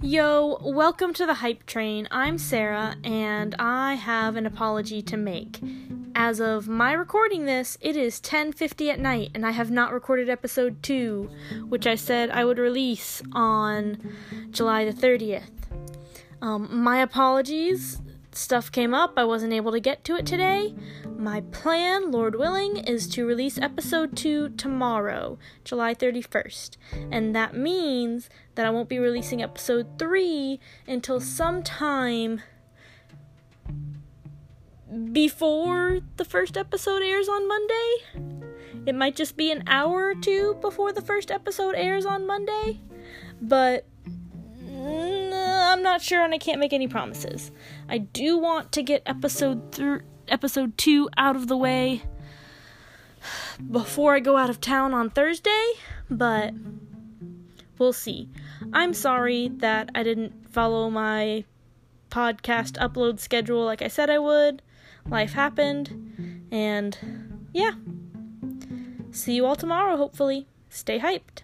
Yo, welcome to the Hype Train. I'm Sarah, and I have an apology to make. As of my recording this, it is 10:50 at night, and I have not recorded episode 2, which I said I would release on July the 30th. Um, my apologies. Stuff came up, I wasn't able to get to it today. My plan, Lord willing, is to release episode 2 tomorrow, July 31st. And that means that I won't be releasing episode 3 until sometime before the first episode airs on Monday. It might just be an hour or two before the first episode airs on Monday, but not sure and I can't make any promises. I do want to get episode th- episode 2 out of the way before I go out of town on Thursday, but we'll see. I'm sorry that I didn't follow my podcast upload schedule like I said I would. Life happened, and yeah. See you all tomorrow, hopefully. Stay hyped.